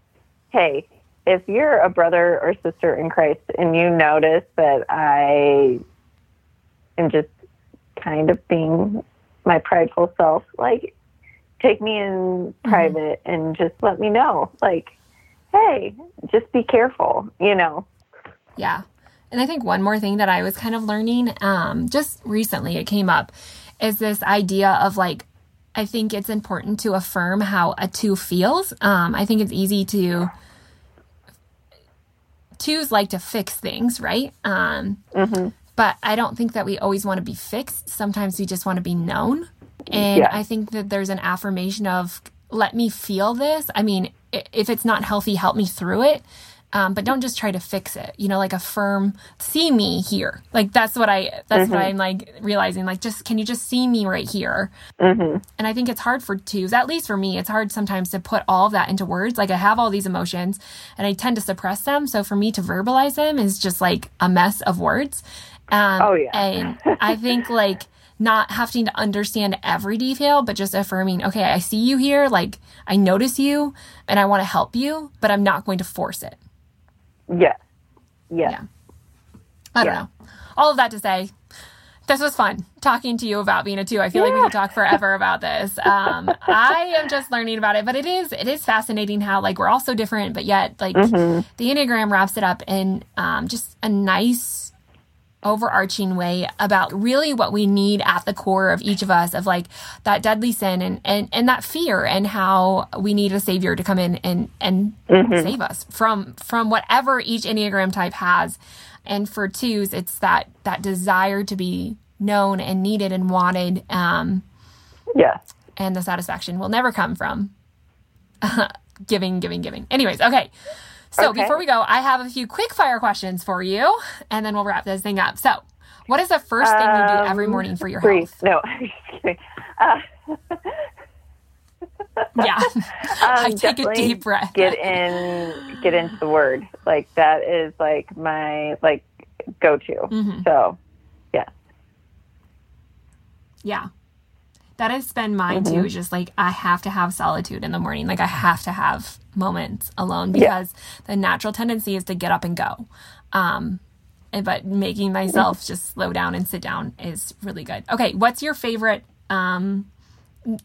hey, if you're a brother or sister in Christ and you notice that I am just kind of being my prideful self, like take me in private and just let me know. Like, hey, just be careful, you know. Yeah. And I think one more thing that I was kind of learning, um, just recently it came up, is this idea of like, I think it's important to affirm how a two feels. Um, I think it's easy to, twos like to fix things, right? Um, But I don't think that we always want to be fixed. Sometimes we just want to be known. And Yeah. I think that there's an affirmation of, let me feel this. I mean, if it's not healthy, help me through it. Um, but don't just try to fix it. You know, like affirm, see me here. Like that's what I, that's what I'm like realizing. Like, just can you just see me right here? And I think it's hard for twos, at least for me, it's hard sometimes to put all of that into words. Like I have all these emotions and I tend to suppress them. So for me to verbalize them is just like a mess of words. Um, Oh, yeah. And I think like not having to understand every detail, but just affirming, okay, I see you here. Like I notice you and I want to help you, but I'm not going to force it. Yeah. Yes. Yeah. I don't Yeah. know. All of that to say, this was fun talking to you about being a two. I feel like we could talk forever about this. Um, I am just learning about it, but it is it is fascinating how like we're all so different, but yet like the enneagram wraps it up in um, just a nice overarching way about really what we need at the core of each of us of like that deadly sin and and, and that fear and how we need a savior to come in and and save us from from whatever each enneagram type has and for twos it's that that desire to be known and needed and wanted um Yes. and the satisfaction will never come from giving, giving, giving. Anyways, okay. So Okay. before we go, I have a few quick fire questions for you, and then we'll wrap this thing up. So, what is the first thing you do every Um, morning for your Breathe. health? No, I'm just kidding. Uh, Yeah, I um, take a deep breath. Get in, get into the word. Like that is like my like go to. Mm-hmm. So, yes. Yeah. That has been mine Mm-hmm. too. Just like I have to have solitude in the morning. Like I have to have moments alone because the natural tendency is to get up and go. Um, but making myself just slow down and sit down is really good. Okay, what's your favorite um,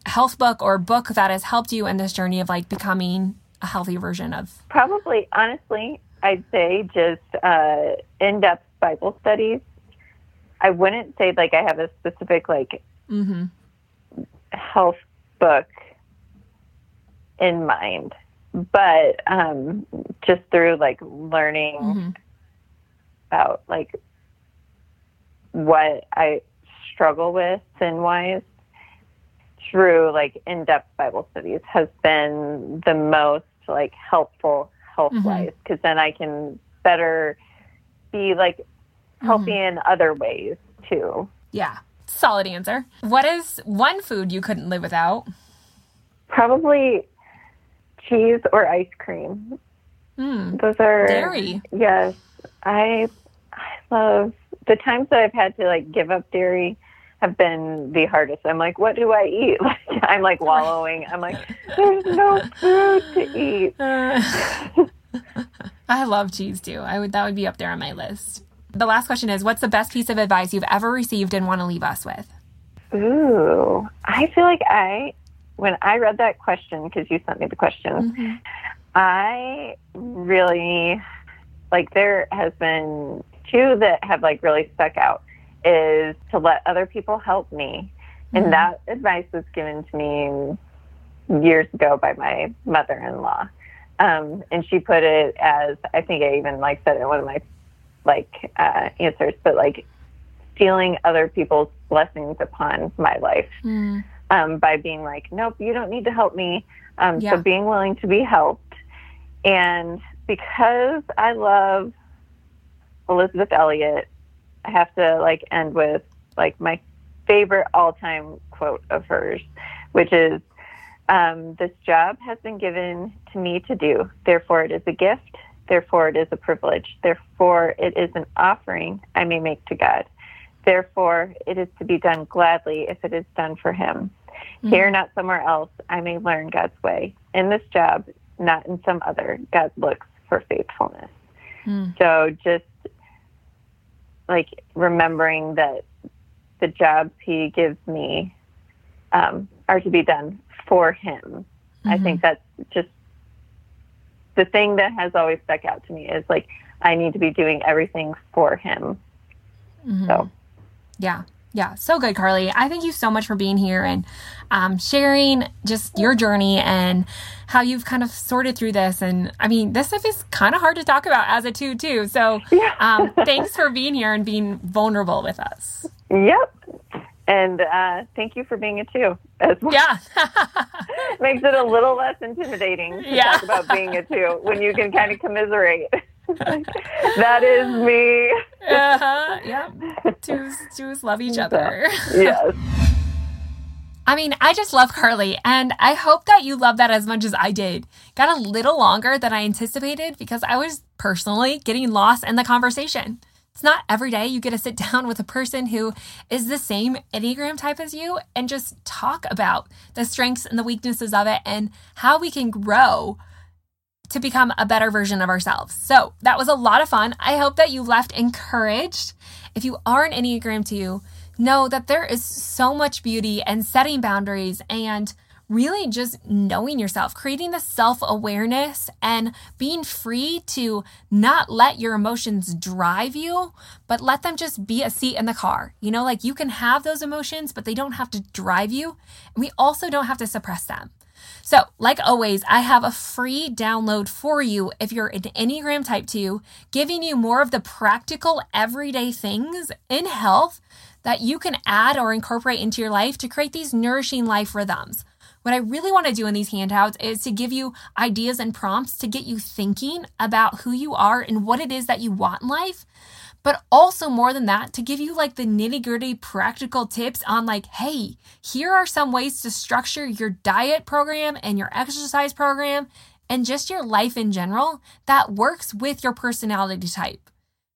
health book or book that has helped you in this journey of like becoming a healthy version of? Probably, honestly, I'd say just uh, in-depth Bible studies. I wouldn't say like I have a specific like Mm-hmm. Health book in mind, but um, just through like learning Mm-hmm. about like what I struggle with sin wise through like in-depth Bible studies has been the most like helpful health wise because then I can better be like healthy in other ways too. Yeah. Solid answer. What is one food you couldn't live without? Probably cheese or ice cream. Hmm. Those are Dairy. Yes, I I love the times that I've had to like give up dairy have been the hardest. I'm like, what do I eat? Like, I'm like wallowing. I'm like, there's no food to eat. I love cheese too. I would that would be up there on my list. The last question is what's the best piece of advice you've ever received and want to leave us with? Ooh, I feel like I when I read that question because you sent me the question, I really like there has been two that have like really stuck out is to let other people help me. And that advice was given to me years ago by my mother-in-law. Um, and she put it as I think I even like said it in one of my like uh, answers, but like stealing other people's blessings upon my life Mm. um, by being like, nope, you don't need to help me. Um, Yeah. So being willing to be helped. And because I love Elisabeth Elliot, I have to like end with like my favorite all time quote of hers, which is, um, this job has been given to me to do. Therefore, it is a gift. Therefore, it is a privilege. Therefore, it is an offering I may make to God. Therefore, it is to be done gladly if it is done for Him. Here, not somewhere else, I may learn God's way. In this job, not in some other, God looks for faithfulness. Mm. So just like remembering that the jobs He gives me um, are to be done for Him. I think that's just the thing that has always stuck out to me is like I need to be doing everything for Him. So. Yeah. Yeah. So good, Carly. I thank you so much for being here and um, sharing just your journey and how you've kind of sorted through this. And I mean, this stuff is kind of hard to talk about as a two, too. So um, thanks for being here and being vulnerable with us. Yep. And uh, thank you for being a two as well. Yeah. Makes it a little less intimidating to Yeah. talk about being a two when you can kind of commiserate. that is me. uh-huh. Yep. Twos, twos love each other. Yes. I mean, I just love Carly, and I hope that you love that as much as I did. Got a little longer than I anticipated because I was personally getting lost in the conversation. It's not every day you get to sit down with a person who is the same Enneagram type as you and just talk about the strengths and the weaknesses of it and how we can grow to become a better version of ourselves. So that was a lot of fun. I hope that you left encouraged. If you are an Enneagram 2, know that there is so much beauty and setting boundaries and really just knowing yourself, creating the self awareness and being free to not let your emotions drive you, but let them just be a seat in the car. You know, like you can have those emotions, but they don't have to drive you. And we also don't have to suppress them. So, like always, I have a free download for you if you're an Enneagram Type 2, giving you more of the practical everyday things in health that you can add or incorporate into your life to create these nourishing life rhythms. What I really want to do in these handouts is to give you ideas and prompts to get you thinking about who you are and what it is that you want in life. But also more than that to give you like the nitty gritty practical tips on like hey here are some ways to structure your diet program and your exercise program and just your life in general that works with your personality type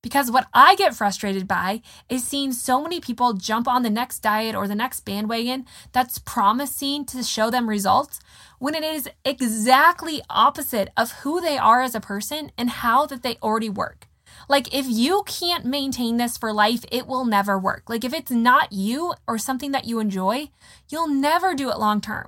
because what I get frustrated by is seeing so many people jump on the next diet or the next bandwagon that's promising to show them results when it is exactly opposite of who they are as a person and how that they already work. Like, if you can't maintain this for life, it will never work. Like, if it's not you or something that you enjoy, you'll never do it long term.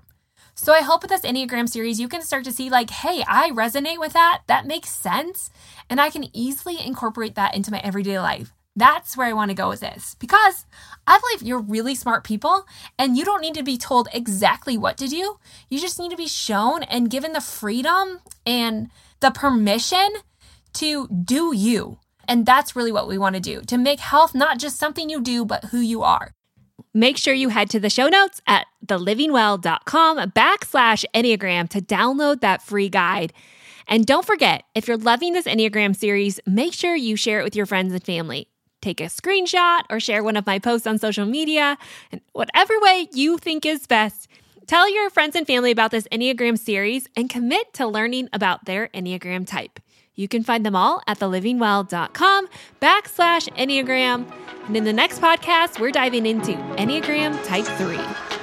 So, I hope with this Enneagram series, you can start to see, like, hey, I resonate with that. That makes sense. And I can easily incorporate that into my everyday life. That's where I want to go with this because I believe you're really smart people and you don't need to be told exactly what to do. You just need to be shown and given the freedom and the permission to do you. And that's really what we want to do to make health not just something you do, but who you are. Make sure you head to the show notes at thelivingwell.com backslash Enneagram to download that free guide. And don't forget, if you're loving this Enneagram series, make sure you share it with your friends and family. Take a screenshot or share one of my posts on social media, and whatever way you think is best. Tell your friends and family about this Enneagram series and commit to learning about their Enneagram type. You can find them all at thelivingwell.com backslash Enneagram. And in the next podcast, we're diving into Enneagram Type 3.